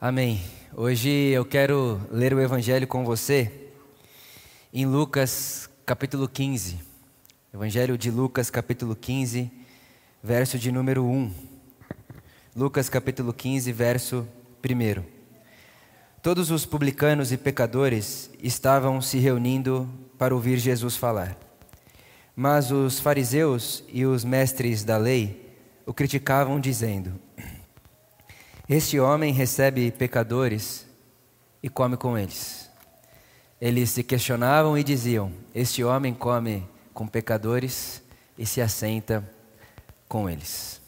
Amém. Hoje eu quero ler o Evangelho com você em Lucas capítulo 15. Evangelho de Lucas capítulo 15, verso de número 1. Lucas capítulo 15, verso 1. Todos os publicanos e pecadores estavam se reunindo para ouvir Jesus falar. Mas os fariseus e os mestres da lei o criticavam, dizendo: este homem recebe pecadores e come com eles. Eles se questionavam e diziam: Este homem come com pecadores e se assenta com eles.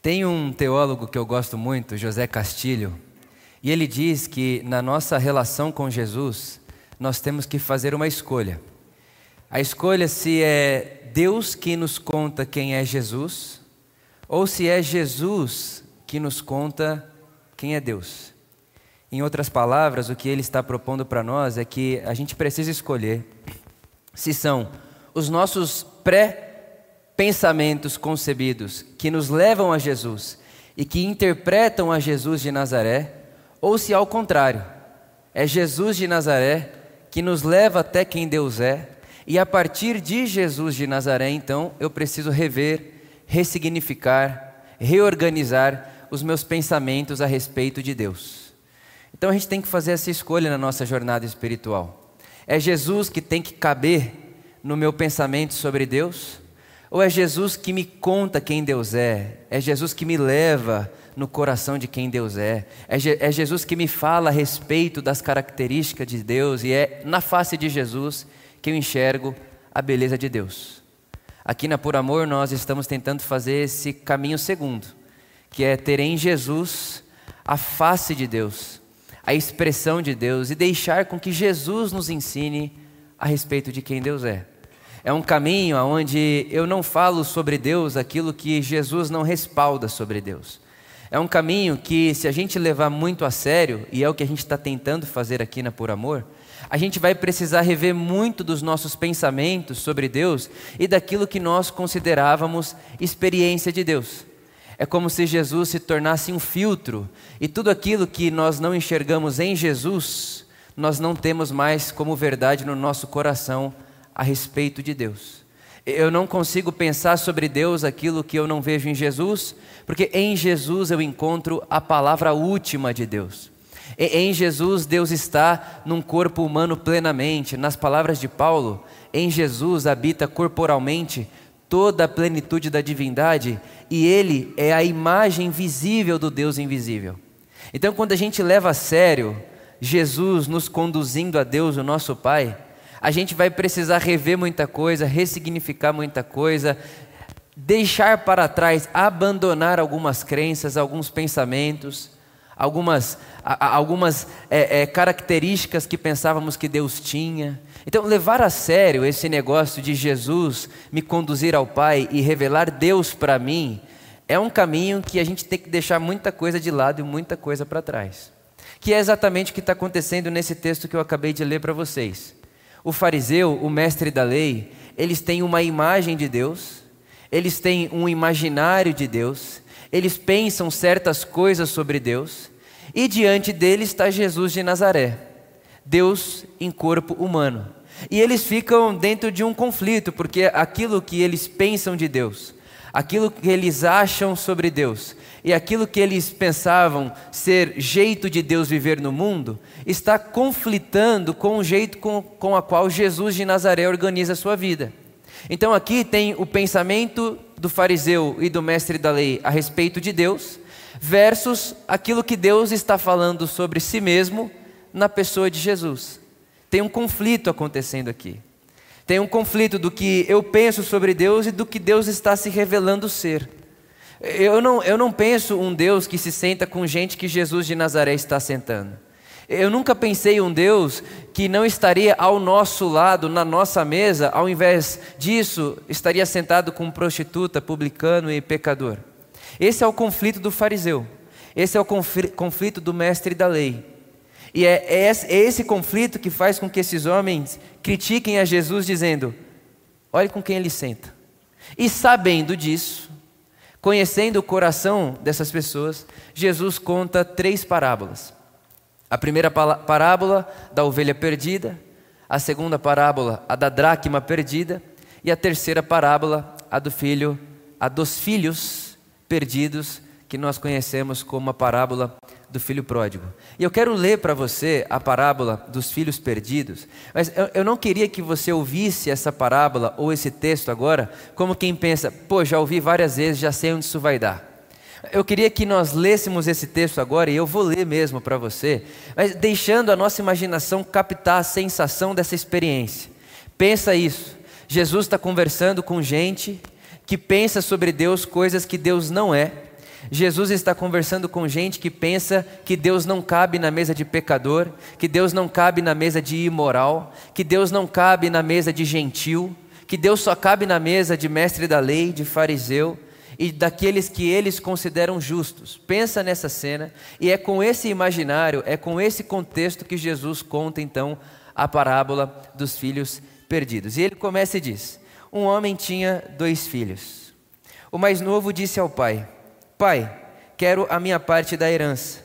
Tem um teólogo que eu gosto muito, José Castilho, e ele diz que na nossa relação com Jesus, nós temos que fazer uma escolha. A escolha se é Deus que nos conta quem é Jesus, ou se é Jesus que nos conta quem é Deus. Em outras palavras, o que ele está propondo para nós é que a gente precisa escolher se são os nossos pré-pensamentos concebidos que nos levam a Jesus e que interpretam a Jesus de Nazaré, ou se ao contrário, é Jesus de Nazaré que nos leva até quem Deus é, e a partir de Jesus de Nazaré, então, eu preciso rever, ressignificar, reorganizar os meus pensamentos a respeito de Deus. Então a gente tem que fazer essa escolha na nossa jornada espiritual. É Jesus que tem que caber no meu pensamento sobre Deus? Ou é Jesus que me conta quem Deus é? É Jesus que me leva no coração de quem Deus é? É, Je é Jesus que me fala a respeito das características de Deus e é na face de Jesus que eu enxergo a beleza de Deus. Aqui na Por Amor nós estamos tentando fazer esse caminho segundo, que é ter em Jesus a face de Deus, a expressão de Deus e deixar com que Jesus nos ensine a respeito de quem Deus é. É um caminho onde eu não falo sobre Deus aquilo que Jesus não respalda sobre Deus. É um caminho que, se a gente levar muito a sério, e é o que a gente está tentando fazer aqui na Por Amor, a gente vai precisar rever muito dos nossos pensamentos sobre Deus e daquilo que nós considerávamos experiência de Deus. É como se Jesus se tornasse um filtro e tudo aquilo que nós não enxergamos em Jesus, nós não temos mais como verdade no nosso coração a respeito de Deus. Eu não consigo pensar sobre Deus aquilo que eu não vejo em Jesus, porque em Jesus eu encontro a palavra última de Deus. Em Jesus, Deus está num corpo humano plenamente. Nas palavras de Paulo, em Jesus habita corporalmente toda a plenitude da divindade e Ele é a imagem visível do Deus invisível. Então, quando a gente leva a sério Jesus nos conduzindo a Deus, o nosso Pai, a gente vai precisar rever muita coisa, ressignificar muita coisa, deixar para trás, abandonar algumas crenças, alguns pensamentos algumas, algumas é, é, características que pensávamos que Deus tinha. Então, levar a sério esse negócio de Jesus me conduzir ao Pai e revelar Deus para mim é um caminho que a gente tem que deixar muita coisa de lado e muita coisa para trás. Que é exatamente o que está acontecendo nesse texto que eu acabei de ler para vocês. O fariseu, o mestre da lei, eles têm uma imagem de Deus, eles têm um imaginário de Deus, eles pensam certas coisas sobre Deus, e diante deles está Jesus de Nazaré, Deus em corpo humano. E eles ficam dentro de um conflito, porque aquilo que eles pensam de Deus, aquilo que eles acham sobre Deus, e aquilo que eles pensavam ser jeito de Deus viver no mundo, está conflitando com o jeito com, com a qual Jesus de Nazaré organiza a sua vida. Então aqui tem o pensamento do fariseu e do mestre da lei a respeito de Deus, versus aquilo que Deus está falando sobre si mesmo na pessoa de Jesus. Tem um conflito acontecendo aqui. Tem um conflito do que eu penso sobre Deus e do que Deus está se revelando ser. Eu não, eu não penso um Deus que se senta com gente que Jesus de Nazaré está sentando. Eu nunca pensei um Deus que não estaria ao nosso lado, na nossa mesa, ao invés disso, estaria sentado com prostituta, publicano e pecador. Esse é o conflito do fariseu. Esse é o conflito do mestre da lei. E é, é, é esse conflito que faz com que esses homens critiquem a Jesus, dizendo: olhe com quem ele senta. E sabendo disso, Conhecendo o coração dessas pessoas, Jesus conta três parábolas. A primeira parábola da ovelha perdida, a segunda parábola, a da dracma perdida, e a terceira parábola, a do filho, a dos filhos perdidos, que nós conhecemos como a parábola do filho pródigo. E eu quero ler para você a parábola dos filhos perdidos, mas eu, eu, não queria que você ouvisse essa parábola ou esse texto agora como quem pensa, pô, já ouvi várias vezes, já sei onde isso vai dar. Eu queria que nós lêssemos esse texto agora, e eu vou ler mesmo para você, mas deixando a nossa imaginação captar a sensação dessa experiência. Pensa isso: Jesus está conversando com gente que pensa sobre Deus coisas que Deus não é. Jesus está conversando com gente que pensa que Deus não cabe na mesa de pecador, que Deus não cabe na mesa de imoral, que Deus não cabe na mesa de gentil, que Deus só cabe na mesa de mestre da lei, de fariseu e daqueles que eles consideram justos. Pensa nessa cena e é com esse imaginário, é com esse contexto que Jesus conta então a parábola dos filhos perdidos. E ele começa e diz: Um homem tinha dois filhos. O mais novo disse ao pai: Pai, quero a minha parte da herança.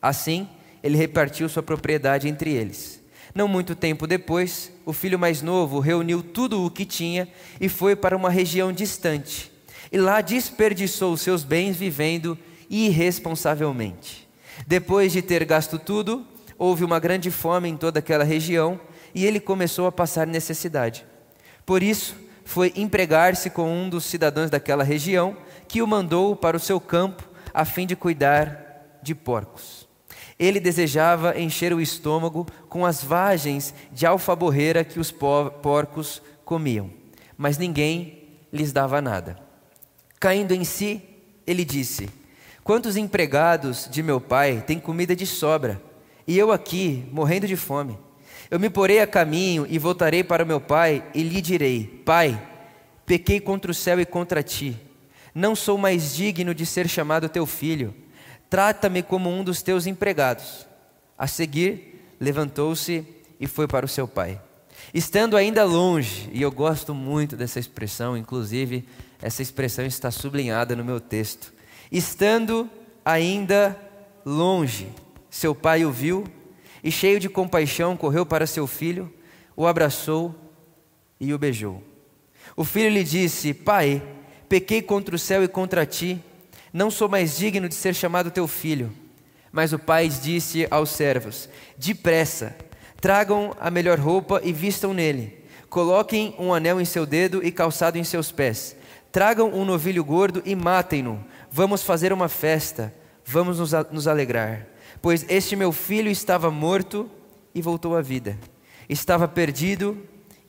Assim, ele repartiu sua propriedade entre eles. Não muito tempo depois, o filho mais novo reuniu tudo o que tinha e foi para uma região distante e lá desperdiçou seus bens vivendo irresponsavelmente. Depois de ter gasto tudo, houve uma grande fome em toda aquela região e ele começou a passar necessidade. Por isso, foi empregar-se com um dos cidadãos daquela região, que o mandou para o seu campo a fim de cuidar de porcos. Ele desejava encher o estômago com as vagens de alfaborreira que os porcos comiam, mas ninguém lhes dava nada. Caindo em si, ele disse: Quantos empregados de meu pai têm comida de sobra, e eu aqui, morrendo de fome? Eu me porei a caminho e voltarei para meu pai e lhe direi: Pai, pequei contra o céu e contra ti. Não sou mais digno de ser chamado teu filho. Trata-me como um dos teus empregados. A seguir, levantou-se e foi para o seu pai. Estando ainda longe, e eu gosto muito dessa expressão, inclusive essa expressão está sublinhada no meu texto. Estando ainda longe, seu pai o viu e, cheio de compaixão, correu para seu filho, o abraçou e o beijou. O filho lhe disse: Pai, pequei contra o céu e contra ti, não sou mais digno de ser chamado teu filho. Mas o pai disse aos servos: Depressa, tragam a melhor roupa e vistam nele. Coloquem um anel em seu dedo e calçado em seus pés Tragam um novilho gordo e matem-no. Vamos fazer uma festa, vamos nos, nos alegrar. Pois este meu filho estava morto e voltou à vida. Estava perdido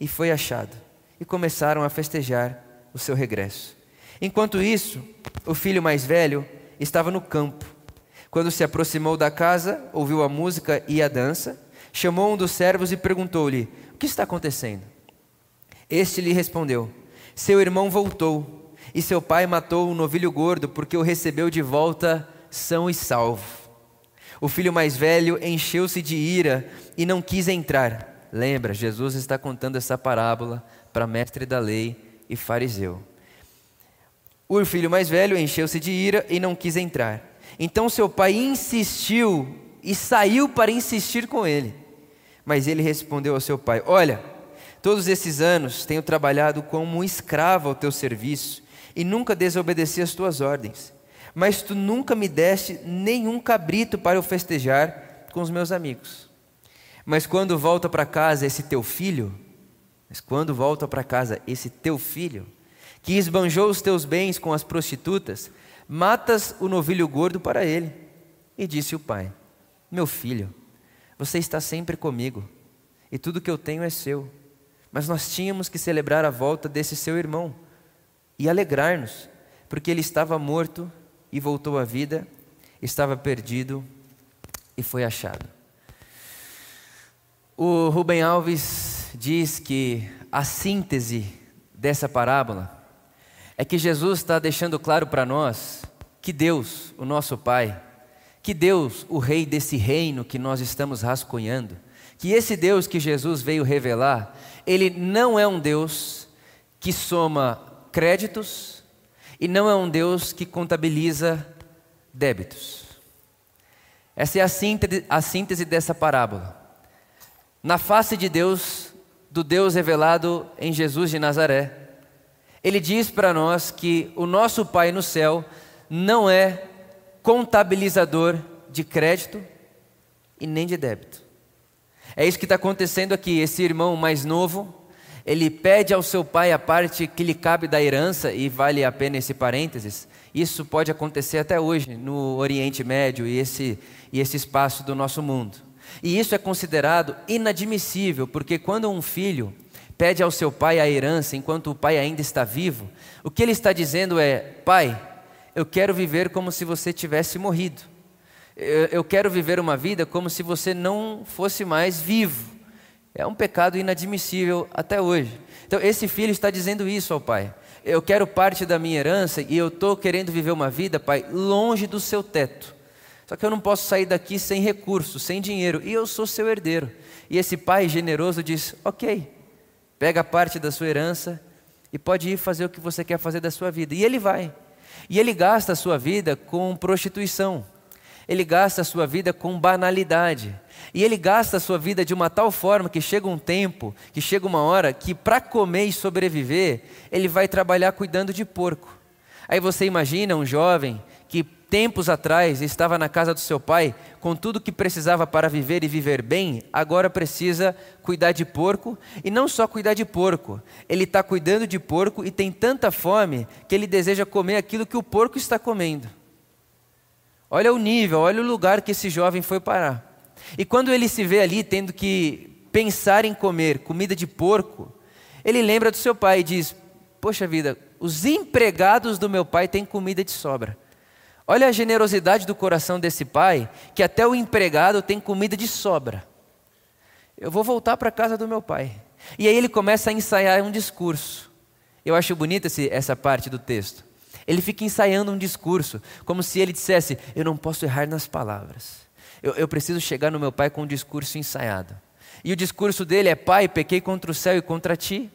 e foi achado. E começaram a festejar o seu regresso. Enquanto isso, o filho mais velho estava no campo. Quando se aproximou da casa, ouviu a música e a dança, chamou um dos servos e perguntou-lhe: O que está acontecendo? Este lhe respondeu: Seu irmão voltou e seu pai matou um novilho gordo porque o recebeu de volta são e salvo. O filho mais velho encheu-se de ira e não quis entrar. Lembra, Jesus está contando essa parábola para mestre da lei e fariseu. O filho mais velho encheu-se de ira e não quis entrar. Então seu pai insistiu e saiu para insistir com ele. Mas ele respondeu ao seu pai: Olha, todos esses anos tenho trabalhado como um escravo ao teu serviço e nunca desobedeci às tuas ordens. Mas tu nunca me deste nenhum cabrito para eu festejar com os meus amigos. Mas quando volta para casa esse teu filho, mas quando volta para casa esse teu filho, que esbanjou os teus bens com as prostitutas, matas o novilho gordo para ele. E disse o pai: Meu filho, você está sempre comigo, e tudo que eu tenho é seu. Mas nós tínhamos que celebrar a volta desse seu irmão e alegrar-nos, porque ele estava morto e voltou à vida, estava perdido e foi achado. O Rubem Alves diz que a síntese dessa parábola é que Jesus está deixando claro para nós que Deus, o nosso Pai, que Deus, o Rei desse reino que nós estamos rascunhando, que esse Deus que Jesus veio revelar, ele não é um Deus que soma créditos e não é um Deus que contabiliza débitos. Essa é a síntese, a síntese dessa parábola. Na face de Deus, do Deus revelado em Jesus de Nazaré, ele diz para nós que o nosso Pai no céu não é contabilizador de crédito e nem de débito. É isso que está acontecendo aqui. Esse irmão mais novo, ele pede ao seu pai a parte que lhe cabe da herança, e vale a pena esse parênteses. Isso pode acontecer até hoje no Oriente Médio e esse, e esse espaço do nosso mundo. E isso é considerado inadmissível, porque quando um filho pede ao seu pai a herança enquanto o pai ainda está vivo, o que ele está dizendo é: Pai, eu quero viver como se você tivesse morrido. Eu, quero viver uma vida como se você não fosse mais vivo. É um pecado inadmissível até hoje. Então, esse filho está dizendo isso ao pai. Eu quero parte da minha herança e eu estou querendo viver uma vida, pai, longe do seu teto. Só que eu não posso sair daqui sem recursos, sem dinheiro, e eu sou seu herdeiro. E esse pai generoso diz: Ok, pega parte da sua herança e pode ir fazer o que você quer fazer da sua vida. E ele vai. E ele gasta a sua vida com prostituição. Ele gasta a sua vida com banalidade. E ele gasta a sua vida de uma tal forma que chega um tempo, que chega uma hora, que para comer e sobreviver, ele vai trabalhar cuidando de porco. Aí você imagina um jovem que tempos atrás estava na casa do seu pai, com tudo que precisava para viver e viver bem, agora precisa cuidar de porco, e não só cuidar de porco, ele está cuidando de porco e tem tanta fome que ele deseja comer aquilo que o porco está comendo. Olha o nível, olha o lugar que esse jovem foi parar. E quando ele se vê ali tendo que pensar em comer comida de porco, ele lembra do seu pai e diz: Poxa vida, os empregados do meu pai têm comida de sobra. Olha a generosidade do coração desse pai, que até o empregado tem comida de sobra. Eu vou voltar para a casa do meu pai. E aí ele começa a ensaiar um discurso. Eu acho bonita essa parte do texto. Ele fica ensaiando um discurso, como se ele dissesse: Eu não posso errar nas palavras. Eu, eu preciso chegar no meu pai com um discurso ensaiado. E o discurso dele é: Pai, pequei contra o céu e contra ti.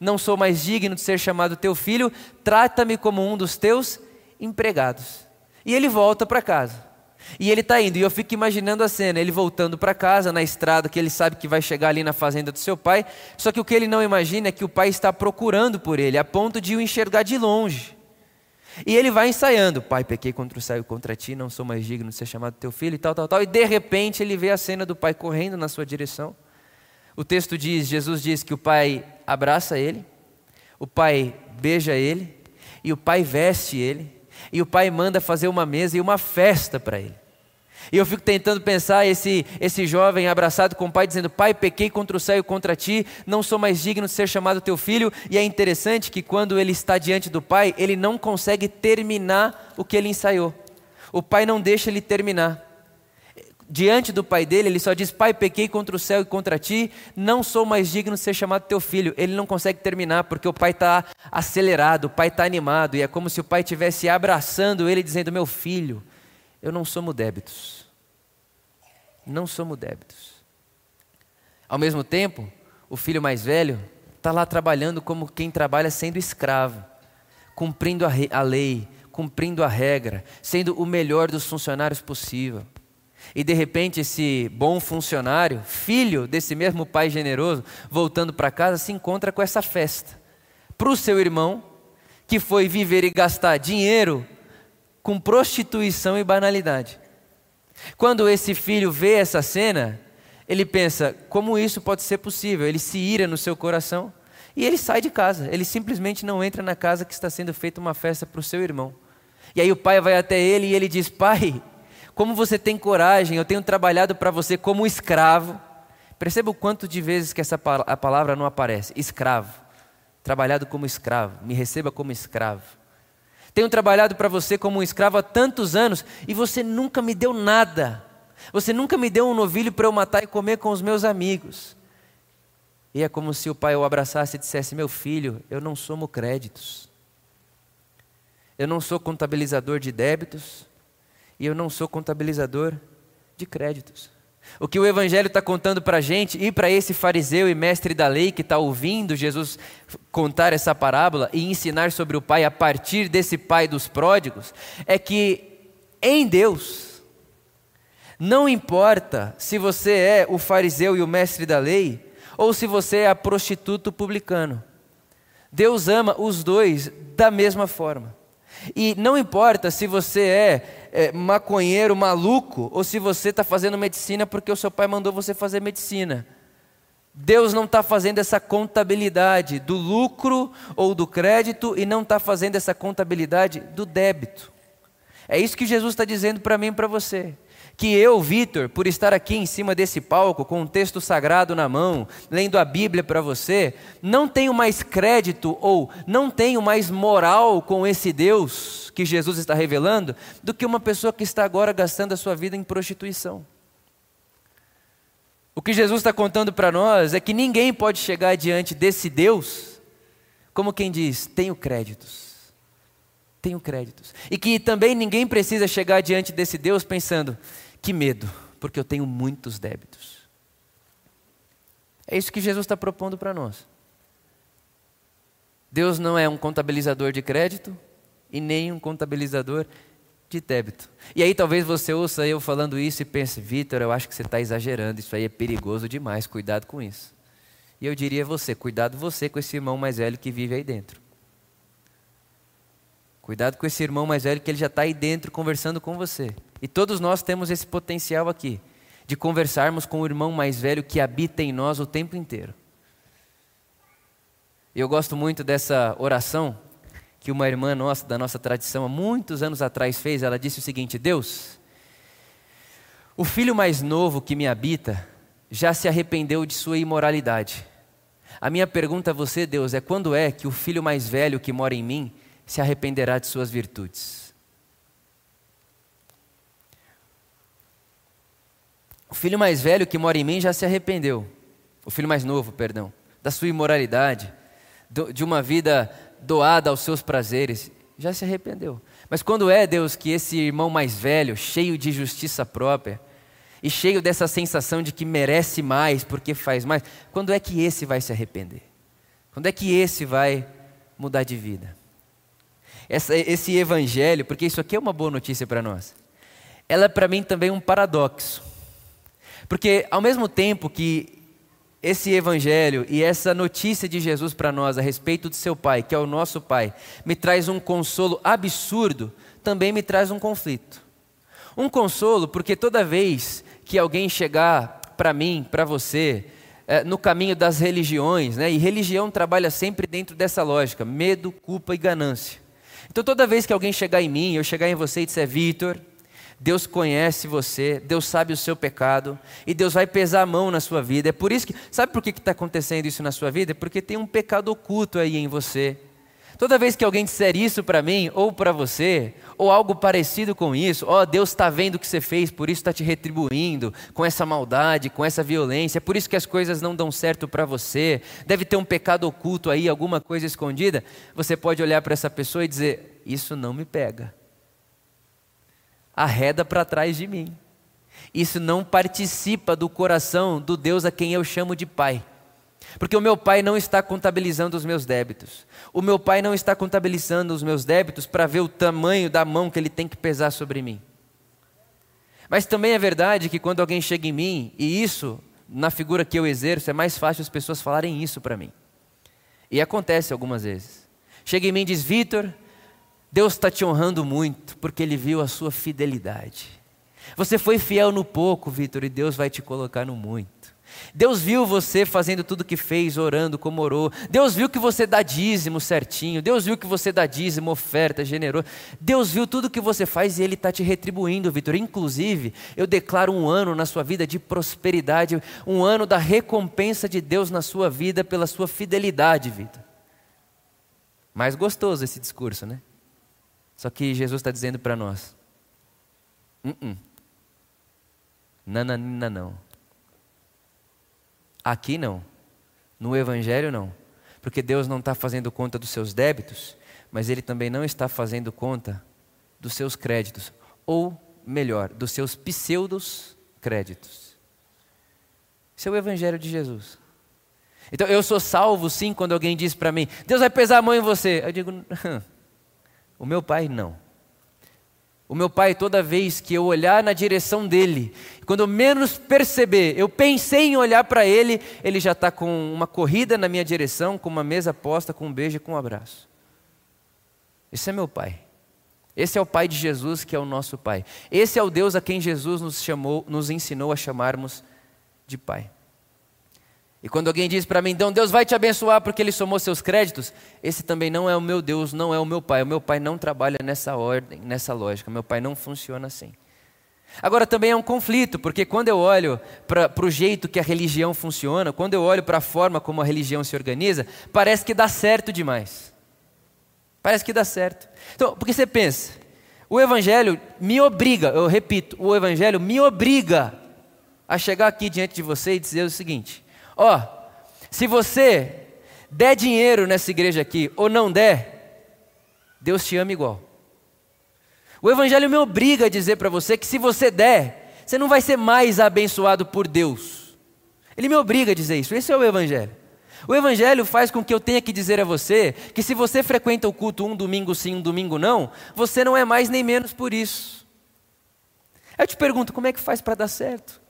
Não sou mais digno de ser chamado teu filho. Trata-me como um dos teus empregados. E ele volta para casa. E ele está indo, e eu fico imaginando a cena, ele voltando para casa, na estrada, que ele sabe que vai chegar ali na fazenda do seu pai, só que o que ele não imagina é que o pai está procurando por ele, a ponto de o enxergar de longe. E ele vai ensaiando, pai, pequei contra o céu e contra ti, não sou mais digno de ser chamado teu filho, e tal, tal, tal, e de repente ele vê a cena do pai correndo na sua direção. O texto diz, Jesus diz que o pai abraça ele, o pai beija ele, e o pai veste ele, e o pai manda fazer uma mesa e uma festa para ele. E eu fico tentando pensar esse, esse jovem abraçado com o pai, dizendo: Pai, pequei contra o céu e contra ti, não sou mais digno de ser chamado teu filho. E é interessante que quando ele está diante do pai, ele não consegue terminar o que ele ensaiou. O pai não deixa ele terminar diante do pai dele, ele só diz: Pai, pequei contra o céu e contra ti, não sou mais digno de ser chamado teu filho. Ele não consegue terminar porque o pai está acelerado, o pai está animado, e é como se o pai estivesse abraçando ele, dizendo: Meu filho, eu não somos débitos. Não somos débitos. Ao mesmo tempo, o filho mais velho está lá trabalhando como quem trabalha sendo escravo, cumprindo a, a lei, cumprindo a regra, sendo o melhor dos funcionários possível. E de repente, esse bom funcionário, filho desse mesmo pai generoso, voltando para casa, se encontra com essa festa. Para o seu irmão, que foi viver e gastar dinheiro com prostituição e banalidade. Quando esse filho vê essa cena, ele pensa: como isso pode ser possível? Ele se ira no seu coração e ele sai de casa. Ele simplesmente não entra na casa que está sendo feita uma festa para o seu irmão. E aí o pai vai até ele e ele diz: Pai, como você tem coragem, eu tenho trabalhado para você como escravo. Perceba o quanto de vezes que essa a palavra não aparece. Escravo. Trabalhado como escravo. Me receba como escravo. Tenho trabalhado para você como um escravo há tantos anos e você nunca me deu nada. Você nunca me deu um novilho para eu matar e comer com os meus amigos. E é como se o pai o abraçasse e dissesse: Meu filho, eu não somo créditos. Eu não sou contabilizador de débitos. E eu não sou contabilizador de créditos. O que o Evangelho está contando para a gente e para esse fariseu e mestre da lei que está ouvindo Jesus contar essa parábola e ensinar sobre o Pai a partir desse Pai dos pródigos, é que em Deus, não importa se você é o fariseu e o mestre da lei, ou se você é a prostituta publicano. Deus ama os dois da mesma forma. E não importa se você é, é maconheiro, maluco, ou se você está fazendo medicina porque o seu pai mandou você fazer medicina. Deus não está fazendo essa contabilidade do lucro ou do crédito e não está fazendo essa contabilidade do débito. É isso que Jesus está dizendo para mim e para você que eu, Vitor, por estar aqui em cima desse palco com um texto sagrado na mão, lendo a Bíblia para você, não tenho mais crédito ou não tenho mais moral com esse Deus que Jesus está revelando do que uma pessoa que está agora gastando a sua vida em prostituição. O que Jesus está contando para nós é que ninguém pode chegar diante desse Deus como quem diz: tenho créditos tenho créditos. E que também ninguém precisa chegar diante desse Deus pensando: que medo, porque eu tenho muitos débitos. É isso que Jesus está propondo para nós. Deus não é um contabilizador de crédito e nem um contabilizador de débito. E aí talvez você ouça eu falando isso e pense, Vitor, eu acho que você está exagerando, isso aí é perigoso demais, cuidado com isso. E eu diria a você, cuidado você com esse irmão mais velho que vive aí dentro. Cuidado com esse irmão mais velho que ele já está aí dentro conversando com você. E todos nós temos esse potencial aqui, de conversarmos com o irmão mais velho que habita em nós o tempo inteiro. Eu gosto muito dessa oração que uma irmã nossa, da nossa tradição, há muitos anos atrás fez. Ela disse o seguinte: Deus, o filho mais novo que me habita já se arrependeu de sua imoralidade. A minha pergunta a você, Deus, é quando é que o filho mais velho que mora em mim se arrependerá de suas virtudes. O filho mais velho que mora em mim já se arrependeu. O filho mais novo, perdão, da sua imoralidade, de uma vida doada aos seus prazeres, já se arrependeu. Mas quando é, Deus, que esse irmão mais velho, cheio de justiça própria, e cheio dessa sensação de que merece mais porque faz mais, quando é que esse vai se arrepender? Quando é que esse vai mudar de vida? Essa, esse evangelho, porque isso aqui é uma boa notícia para nós, ela é para mim também um paradoxo. Porque ao mesmo tempo que esse evangelho e essa notícia de Jesus para nós a respeito do seu Pai, que é o nosso Pai, me traz um consolo absurdo, também me traz um conflito. Um consolo porque toda vez que alguém chegar para mim, para você, é, no caminho das religiões, né? e religião trabalha sempre dentro dessa lógica: medo, culpa e ganância. Então toda vez que alguém chegar em mim, eu chegar em você e disser, Vitor, Deus conhece você, Deus sabe o seu pecado e Deus vai pesar a mão na sua vida. É por isso que, sabe por que está acontecendo isso na sua vida? É porque tem um pecado oculto aí em você. Toda vez que alguém disser isso para mim ou para você, ou algo parecido com isso, ó, oh, Deus está vendo o que você fez, por isso está te retribuindo com essa maldade, com essa violência, é por isso que as coisas não dão certo para você, deve ter um pecado oculto aí, alguma coisa escondida. Você pode olhar para essa pessoa e dizer: Isso não me pega, arreda para trás de mim. Isso não participa do coração do Deus a quem eu chamo de Pai. Porque o meu pai não está contabilizando os meus débitos. O meu pai não está contabilizando os meus débitos para ver o tamanho da mão que ele tem que pesar sobre mim. Mas também é verdade que quando alguém chega em mim, e isso, na figura que eu exerço, é mais fácil as pessoas falarem isso para mim. E acontece algumas vezes. Chega em mim e diz: Vitor, Deus está te honrando muito, porque Ele viu a sua fidelidade. Você foi fiel no pouco, Vitor, e Deus vai te colocar no muito. Deus viu você fazendo tudo que fez, orando como orou. Deus viu que você dá dízimo certinho. Deus viu que você dá dízimo, oferta, generoso. Deus viu tudo que você faz e Ele está te retribuindo, Vitor. Inclusive, eu declaro um ano na sua vida de prosperidade, um ano da recompensa de Deus na sua vida pela sua fidelidade, Vitor. Mais gostoso esse discurso, né? Só que Jesus está dizendo para nós: uh -uh. nananina não. Aqui não. No Evangelho não. Porque Deus não está fazendo conta dos seus débitos, mas Ele também não está fazendo conta dos seus créditos. Ou, melhor, dos seus pseudos créditos. Esse é o Evangelho de Jesus. Então eu sou salvo sim quando alguém diz para mim, Deus vai pesar a mão em você. Eu digo, o meu pai não. O meu pai, toda vez que eu olhar na direção dele, quando eu menos perceber, eu pensei em olhar para ele, ele já está com uma corrida na minha direção, com uma mesa posta, com um beijo e com um abraço. Esse é meu pai. Esse é o pai de Jesus, que é o nosso pai. Esse é o Deus a quem Jesus nos chamou, nos ensinou a chamarmos de pai. E quando alguém diz para mim, então Deus vai te abençoar porque Ele somou seus créditos, esse também não é o meu Deus, não é o meu Pai. O meu Pai não trabalha nessa ordem, nessa lógica. Meu Pai não funciona assim. Agora também é um conflito, porque quando eu olho para o jeito que a religião funciona, quando eu olho para a forma como a religião se organiza, parece que dá certo demais. Parece que dá certo. Então, porque você pensa, o Evangelho me obriga, eu repito, o Evangelho me obriga a chegar aqui diante de você e dizer o seguinte: Ó, se você der dinheiro nessa igreja aqui ou não der, Deus te ama igual. O Evangelho me obriga a dizer para você que se você der, você não vai ser mais abençoado por Deus. Ele me obriga a dizer isso. Esse é o Evangelho. O Evangelho faz com que eu tenha que dizer a você que se você frequenta o culto um domingo sim, um domingo não, você não é mais nem menos por isso. Eu te pergunto, como é que faz para dar certo?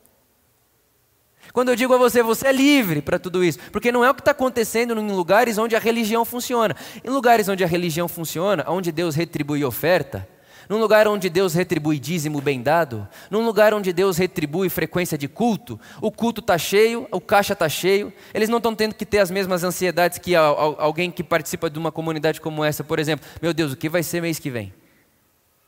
Quando eu digo a você, você é livre para tudo isso, porque não é o que está acontecendo em lugares onde a religião funciona. Em lugares onde a religião funciona, onde Deus retribui oferta, num lugar onde Deus retribui dízimo bem dado, num lugar onde Deus retribui frequência de culto, o culto está cheio, o caixa está cheio, eles não estão tendo que ter as mesmas ansiedades que alguém que participa de uma comunidade como essa, por exemplo. Meu Deus, o que vai ser mês que vem?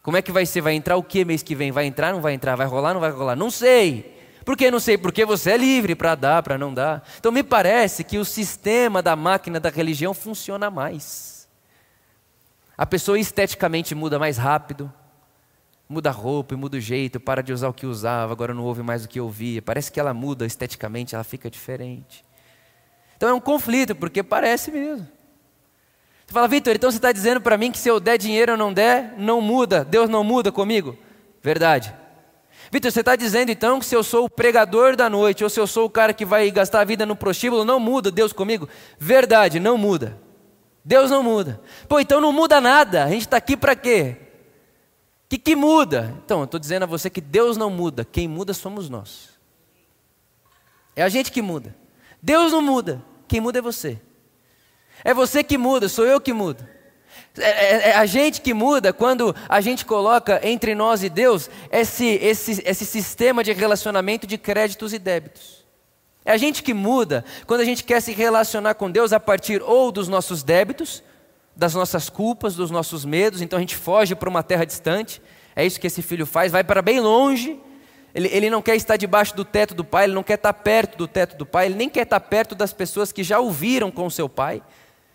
Como é que vai ser? Vai entrar o que mês que vem? Vai entrar, não vai entrar? Vai rolar, não vai rolar? Não sei. Por que não sei? Porque você é livre para dar, para não dar. Então me parece que o sistema da máquina da religião funciona mais. A pessoa esteticamente muda mais rápido, muda a roupa muda o jeito, para de usar o que usava, agora não ouve mais o que ouvia. Parece que ela muda esteticamente, ela fica diferente. Então é um conflito, porque parece mesmo. Você fala, Vitor, então você está dizendo para mim que se eu der dinheiro ou não der, não muda, Deus não muda comigo? Verdade. Vitor, você está dizendo então que se eu sou o pregador da noite, ou se eu sou o cara que vai gastar a vida no prostíbulo, não muda Deus comigo? Verdade, não muda. Deus não muda. Pô, então não muda nada. A gente está aqui para quê? O que, que muda? Então, eu estou dizendo a você que Deus não muda. Quem muda somos nós. É a gente que muda. Deus não muda. Quem muda é você. É você que muda, sou eu que mudo. É, é, é, a gente que muda quando a gente coloca entre nós e Deus esse, esse, esse sistema de relacionamento de créditos e débitos. É a gente que muda quando a gente quer se relacionar com Deus a partir ou dos nossos débitos, das nossas culpas, dos nossos medos, então a gente foge para uma terra distante. É isso que esse filho faz, vai para bem longe. Ele, ele não quer estar debaixo do teto do pai, ele não quer estar perto do teto do pai, ele nem quer estar perto das pessoas que já ouviram com seu pai.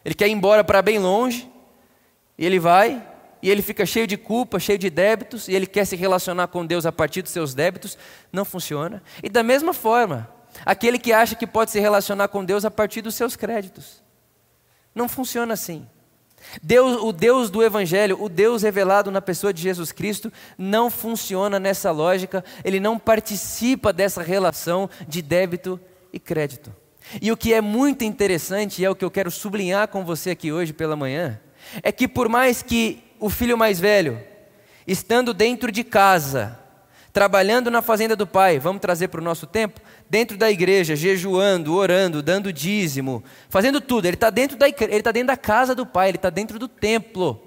Ele quer ir embora para bem longe. E ele vai, e ele fica cheio de culpa, cheio de débitos, e ele quer se relacionar com Deus a partir dos seus débitos, não funciona. E da mesma forma, aquele que acha que pode se relacionar com Deus a partir dos seus créditos, não funciona assim. Deus, o Deus do Evangelho, o Deus revelado na pessoa de Jesus Cristo, não funciona nessa lógica, ele não participa dessa relação de débito e crédito. E o que é muito interessante, e é o que eu quero sublinhar com você aqui hoje pela manhã, é que por mais que o filho mais velho, estando dentro de casa, trabalhando na fazenda do pai, vamos trazer para o nosso tempo, dentro da igreja, jejuando, orando, dando dízimo, fazendo tudo, ele está dentro, da, ele tá dentro da casa do pai, ele está dentro do templo.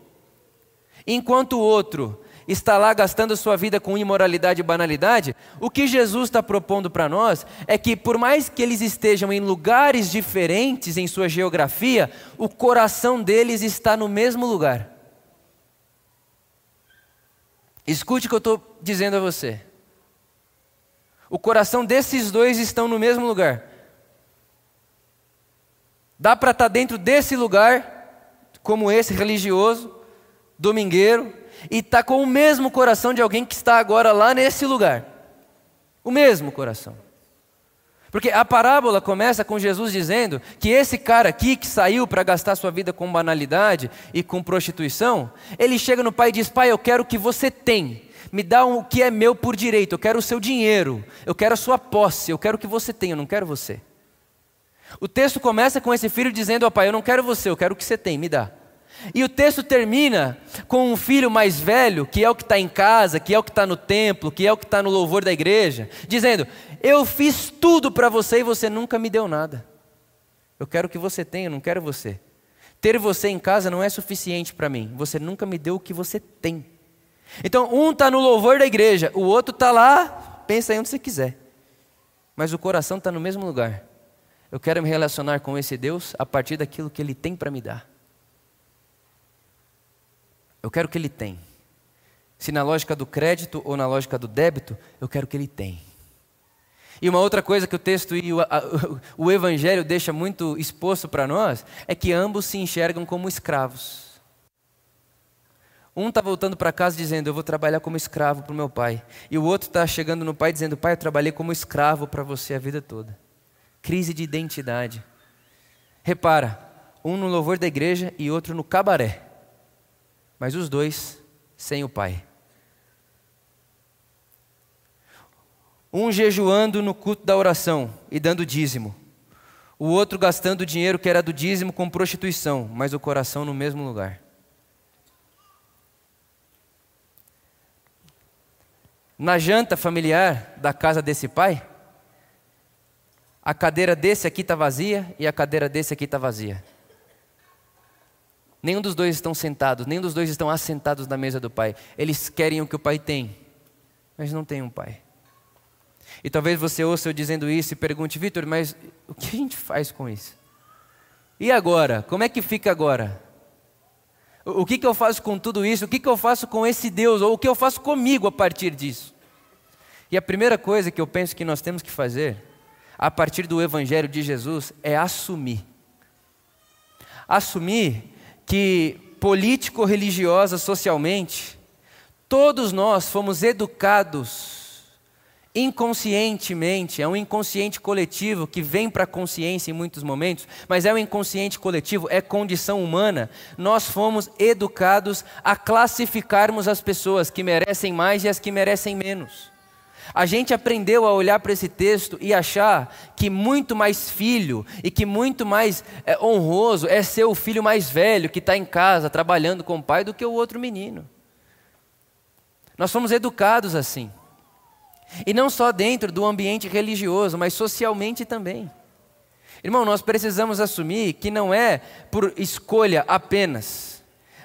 Enquanto o outro está lá gastando sua vida com imoralidade e banalidade, o que Jesus está propondo para nós é que, por mais que eles estejam em lugares diferentes em sua geografia, o coração deles está no mesmo lugar. Escute o que eu estou dizendo a você. O coração desses dois estão no mesmo lugar. Dá para estar tá dentro desse lugar, como esse religioso, domingueiro, e está com o mesmo coração de alguém que está agora lá nesse lugar. O mesmo coração. Porque a parábola começa com Jesus dizendo que esse cara aqui que saiu para gastar sua vida com banalidade e com prostituição, ele chega no pai e diz: Pai, eu quero que você tenha. me dá o que é meu por direito, eu quero o seu dinheiro, eu quero a sua posse, eu quero o que você tem, eu não quero você. O texto começa com esse filho dizendo ao pai: Eu não quero você, eu quero o que você tem, me dá. E o texto termina com um filho mais velho, que é o que está em casa, que é o que está no templo, que é o que está no louvor da igreja, dizendo: Eu fiz tudo para você e você nunca me deu nada. Eu quero que você tem, eu não quero você. Ter você em casa não é suficiente para mim. Você nunca me deu o que você tem. Então, um está no louvor da igreja, o outro está lá, pensa aí onde você quiser. Mas o coração está no mesmo lugar. Eu quero me relacionar com esse Deus a partir daquilo que Ele tem para me dar. Eu quero que Ele tem. Se na lógica do crédito ou na lógica do débito, eu quero que Ele tem. E uma outra coisa que o texto e o, a, o Evangelho deixa muito exposto para nós é que ambos se enxergam como escravos. Um está voltando para casa dizendo, eu vou trabalhar como escravo para o meu pai. E o outro está chegando no pai dizendo, pai, eu trabalhei como escravo para você a vida toda crise de identidade. Repara, um no louvor da igreja e outro no cabaré, mas os dois sem o Pai. Um jejuando no culto da oração e dando dízimo, o outro gastando o dinheiro que era do dízimo com prostituição, mas o coração no mesmo lugar. Na janta familiar da casa desse pai, a cadeira desse aqui está vazia e a cadeira desse aqui está vazia. Nenhum dos dois estão sentados, nenhum dos dois estão assentados na mesa do Pai. Eles querem o que o Pai tem, mas não tem um Pai. E talvez você ouça eu dizendo isso e pergunte, Vitor, mas o que a gente faz com isso? E agora? Como é que fica agora? O que, que eu faço com tudo isso? O que, que eu faço com esse Deus? Ou o que eu faço comigo a partir disso? E a primeira coisa que eu penso que nós temos que fazer a partir do Evangelho de Jesus é assumir. Assumir que político-religiosa, socialmente, todos nós fomos educados inconscientemente, é um inconsciente coletivo que vem para a consciência em muitos momentos, mas é um inconsciente coletivo, é condição humana. Nós fomos educados a classificarmos as pessoas que merecem mais e as que merecem menos. A gente aprendeu a olhar para esse texto e achar que muito mais filho e que muito mais é, honroso é ser o filho mais velho que está em casa trabalhando com o pai do que o outro menino. Nós fomos educados assim. E não só dentro do ambiente religioso, mas socialmente também. Irmão, nós precisamos assumir que não é por escolha apenas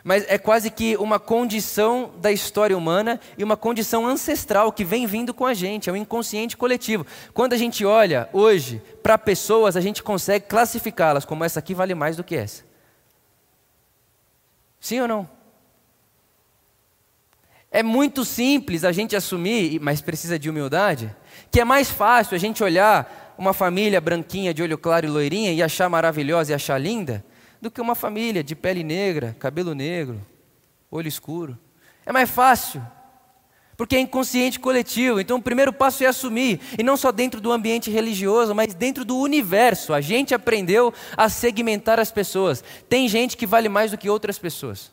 mas é quase que uma condição da história humana e uma condição ancestral que vem vindo com a gente, é um inconsciente coletivo. Quando a gente olha hoje para pessoas, a gente consegue classificá-las como essa aqui vale mais do que essa. Sim ou não? É muito simples a gente assumir, mas precisa de humildade, que é mais fácil a gente olhar uma família branquinha de olho claro e loirinha e achar maravilhosa e achar linda, do que uma família de pele negra, cabelo negro, olho escuro. É mais fácil, porque é inconsciente coletivo. Então, o primeiro passo é assumir, e não só dentro do ambiente religioso, mas dentro do universo. A gente aprendeu a segmentar as pessoas. Tem gente que vale mais do que outras pessoas.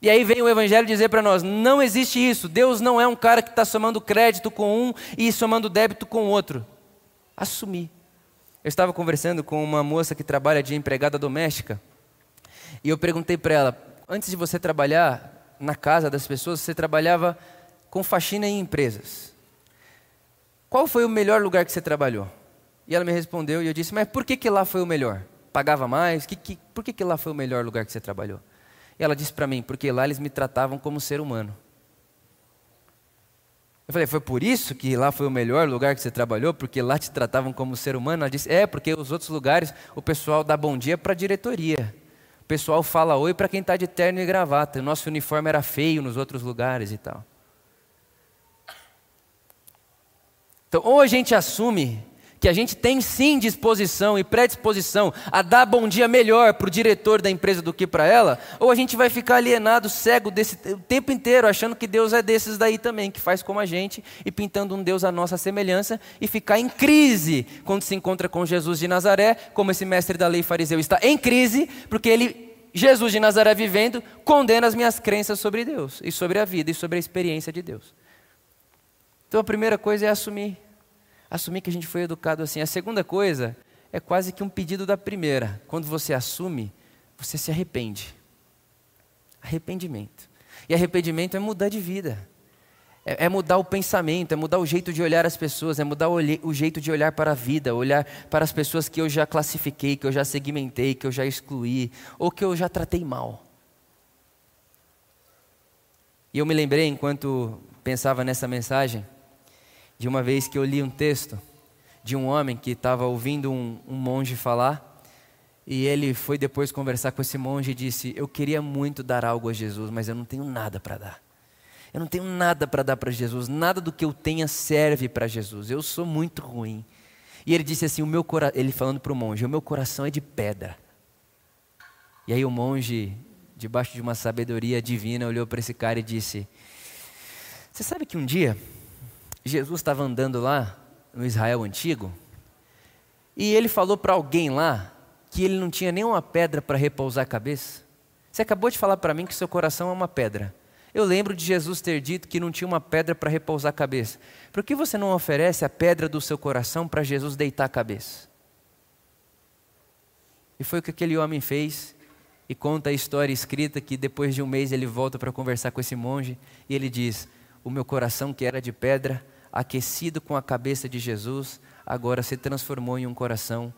E aí vem o Evangelho dizer para nós: não existe isso. Deus não é um cara que está somando crédito com um e somando débito com outro. Assumir. Eu estava conversando com uma moça que trabalha de empregada doméstica e eu perguntei para ela: antes de você trabalhar na casa das pessoas, você trabalhava com faxina em empresas. Qual foi o melhor lugar que você trabalhou? E ela me respondeu e eu disse: Mas por que, que lá foi o melhor? Pagava mais? Que, que, por que, que lá foi o melhor lugar que você trabalhou? E ela disse para mim: Porque lá eles me tratavam como ser humano. Eu falei, foi por isso que lá foi o melhor lugar que você trabalhou? Porque lá te tratavam como ser humano? Ela disse, é, porque os outros lugares o pessoal dá bom dia para a diretoria. O pessoal fala oi para quem está de terno e gravata. O nosso uniforme era feio nos outros lugares e tal. Então, ou a gente assume que a gente tem sim disposição e predisposição a dar bom dia melhor para o diretor da empresa do que para ela, ou a gente vai ficar alienado, cego desse, o tempo inteiro, achando que Deus é desses daí também, que faz como a gente e pintando um Deus à nossa semelhança e ficar em crise quando se encontra com Jesus de Nazaré, como esse mestre da lei fariseu está em crise, porque ele Jesus de Nazaré vivendo, condena as minhas crenças sobre Deus, e sobre a vida, e sobre a experiência de Deus. Então a primeira coisa é assumir. Assumir que a gente foi educado assim. A segunda coisa é quase que um pedido da primeira. Quando você assume, você se arrepende. Arrependimento. E arrependimento é mudar de vida. É, é, mudar o pensamento, é mudar o jeito de olhar as pessoas, é mudar o, o, jeito de olhar para a vida, olhar para as pessoas que eu já classifiquei, que eu já segmentei, que eu já excluí, ou que eu já tratei mal. E eu me lembrei, enquanto pensava nessa mensagem, de uma vez que eu li um texto de um homem que estava ouvindo um, um monge falar, e ele foi depois conversar com esse monge e disse: Eu queria muito dar algo a Jesus, mas eu não tenho nada para dar. Eu não tenho nada para dar para Jesus, nada do que eu tenha serve para Jesus. Eu sou muito ruim. E ele disse assim: o meu cora... ele falando para o monge, o meu coração é de pedra. E aí o monge, debaixo de uma sabedoria divina, olhou para esse cara e disse: Você sabe que um dia Jesus estava andando lá no Israel antigo e ele falou para alguém lá que ele não tinha nenhuma pedra para repousar a cabeça? Você acabou de falar para mim que seu coração é uma pedra. Eu lembro de Jesus ter dito que não tinha uma pedra para repousar a cabeça. Por que você não oferece a pedra do seu coração para Jesus deitar a cabeça? E foi o que aquele homem fez. E conta a história escrita que depois de um mês ele volta para conversar com esse monge e ele diz: O meu coração que era de pedra, aquecido com a cabeça de Jesus, agora se transformou em um coração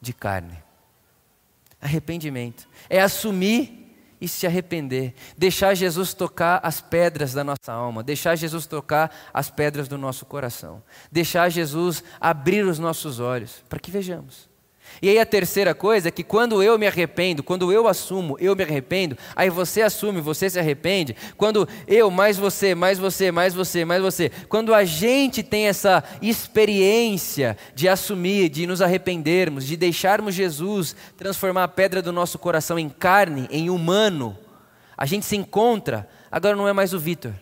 de carne. Arrependimento é assumir e se arrepender, deixar Jesus tocar as pedras da nossa alma, deixar Jesus tocar as pedras do nosso coração, deixar Jesus abrir os nossos olhos para que vejamos. E aí a terceira coisa é que quando eu me arrependo, quando eu assumo, eu me arrependo, aí você assume, você se arrepende. Quando eu, mais você, mais você, mais você, mais você, quando a gente tem essa experiência de assumir, de nos arrependermos, de deixarmos Jesus transformar a pedra do nosso coração em carne, em humano, a gente se encontra, agora não é mais o Vitor,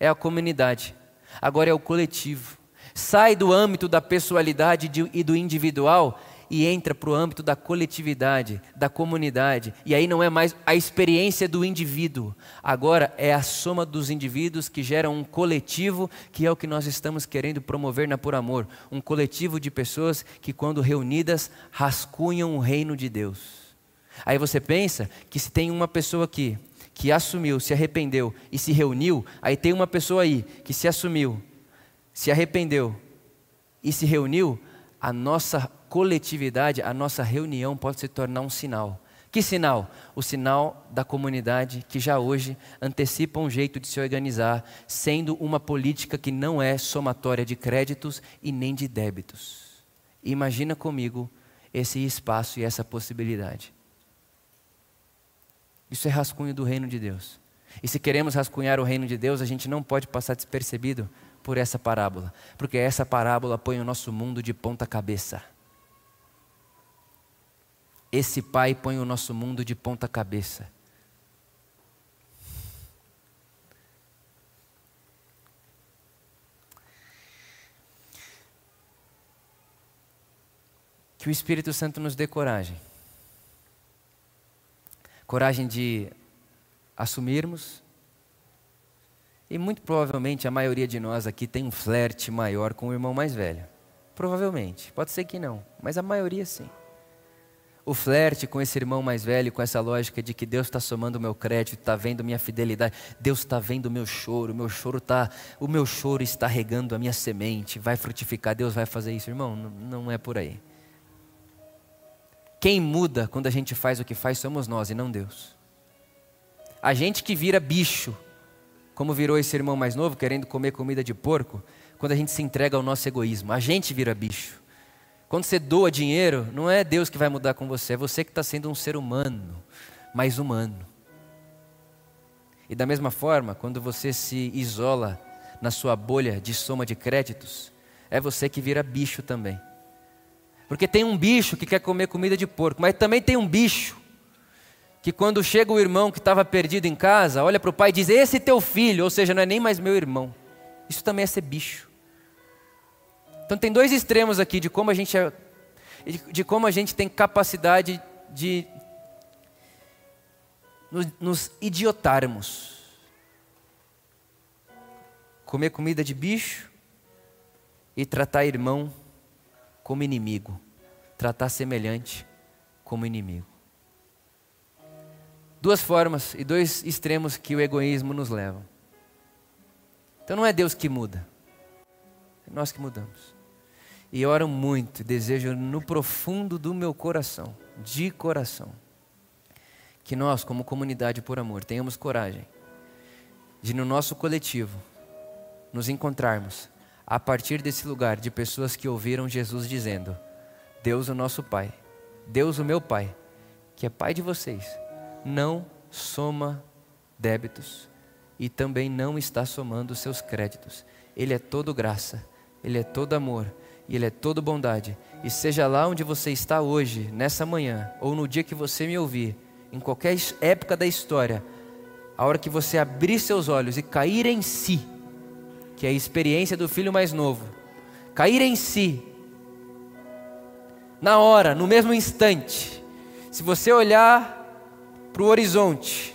é a comunidade, agora é o coletivo. Sai do âmbito da pessoalidade e do individual e entra para o âmbito da coletividade, da comunidade. E aí não é mais a experiência do indivíduo, agora é a soma dos indivíduos que geram um coletivo, que é o que nós estamos querendo promover na Por Amor. Um coletivo de pessoas que, quando reunidas, rascunham o reino de Deus. Aí você pensa que se tem uma pessoa aqui que assumiu, se arrependeu e se reuniu, aí tem uma pessoa aí que se assumiu, se arrependeu e se reuniu, a nossa coletividade, a nossa reunião pode se tornar um sinal. Que sinal? O sinal da comunidade que já hoje antecipa um jeito de se organizar, sendo uma política que não é somatória de créditos e nem de débitos. Imagina comigo esse espaço e essa possibilidade. Isso é rascunho do reino de Deus. E se queremos rascunhar o reino de Deus, a gente não pode passar despercebido por essa parábola, porque essa parábola põe o nosso mundo de ponta cabeça. Esse Pai põe o nosso mundo de ponta cabeça. Que o Espírito Santo nos dê coragem. Coragem de assumirmos. E muito provavelmente a maioria de nós aqui tem um flerte maior com o irmão mais velho. Provavelmente. Pode ser que não, mas a maioria sim o flerte com esse irmão mais velho, com essa lógica de que Deus está somando o meu crédito, está vendo minha fidelidade, Deus está vendo o meu choro, o meu choro tá, o meu choro está regando a minha semente, vai frutificar, Deus vai fazer isso, irmão, não, não é por aí. Quem muda quando a gente faz o que faz somos nós e não Deus. A gente que vira bicho, como virou esse irmão mais novo, querendo comer comida de porco, quando a gente se entrega ao nosso egoísmo, a gente vira bicho. Quando você doa dinheiro, não é Deus que vai mudar com você, é você que está sendo um ser humano, mais humano. E da mesma forma, quando você se isola na sua bolha de soma de créditos, é você que vira bicho também. Porque tem um bicho que quer comer comida de porco, mas também tem um bicho que quando chega o irmão que estava perdido em casa, olha para o pai e diz: Esse teu filho, ou seja, não é nem mais meu irmão. Isso também é ser bicho. Então tem dois extremos aqui de como a gente é, de como a gente tem capacidade de nos, idiotarmos. Comer comida de bicho e tratar irmão como inimigo, tratar semelhante como inimigo. Duas formas e dois extremos que o egoísmo nos leva. Então não é Deus que muda, é nós que mudamos. E oro muito, desejo no profundo do meu coração, de coração, que nós, como comunidade por amor, tenhamos coragem de, no nosso coletivo, nos encontrarmos a partir desse lugar de pessoas que ouviram Jesus dizendo: Deus, o nosso Pai, Deus, o meu Pai, que é Pai de vocês, não soma débitos e também não está somando seus créditos. Ele é todo graça, ele é todo amor e ele é todo bondade. E seja lá onde você está hoje, nessa manhã, ou no dia que você me ouvir, em qualquer época da história, a hora que você abrir seus olhos e cair em si, que é a experiência do filho mais novo, cair em si, na hora, no mesmo instante, se você olhar para o horizonte,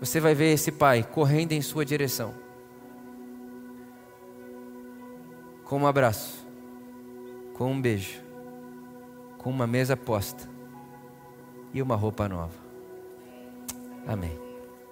você vai ver esse pai correndo em sua direção, com um abraço, com um beijo, com uma mesa posta e uma roupa nova. Amém.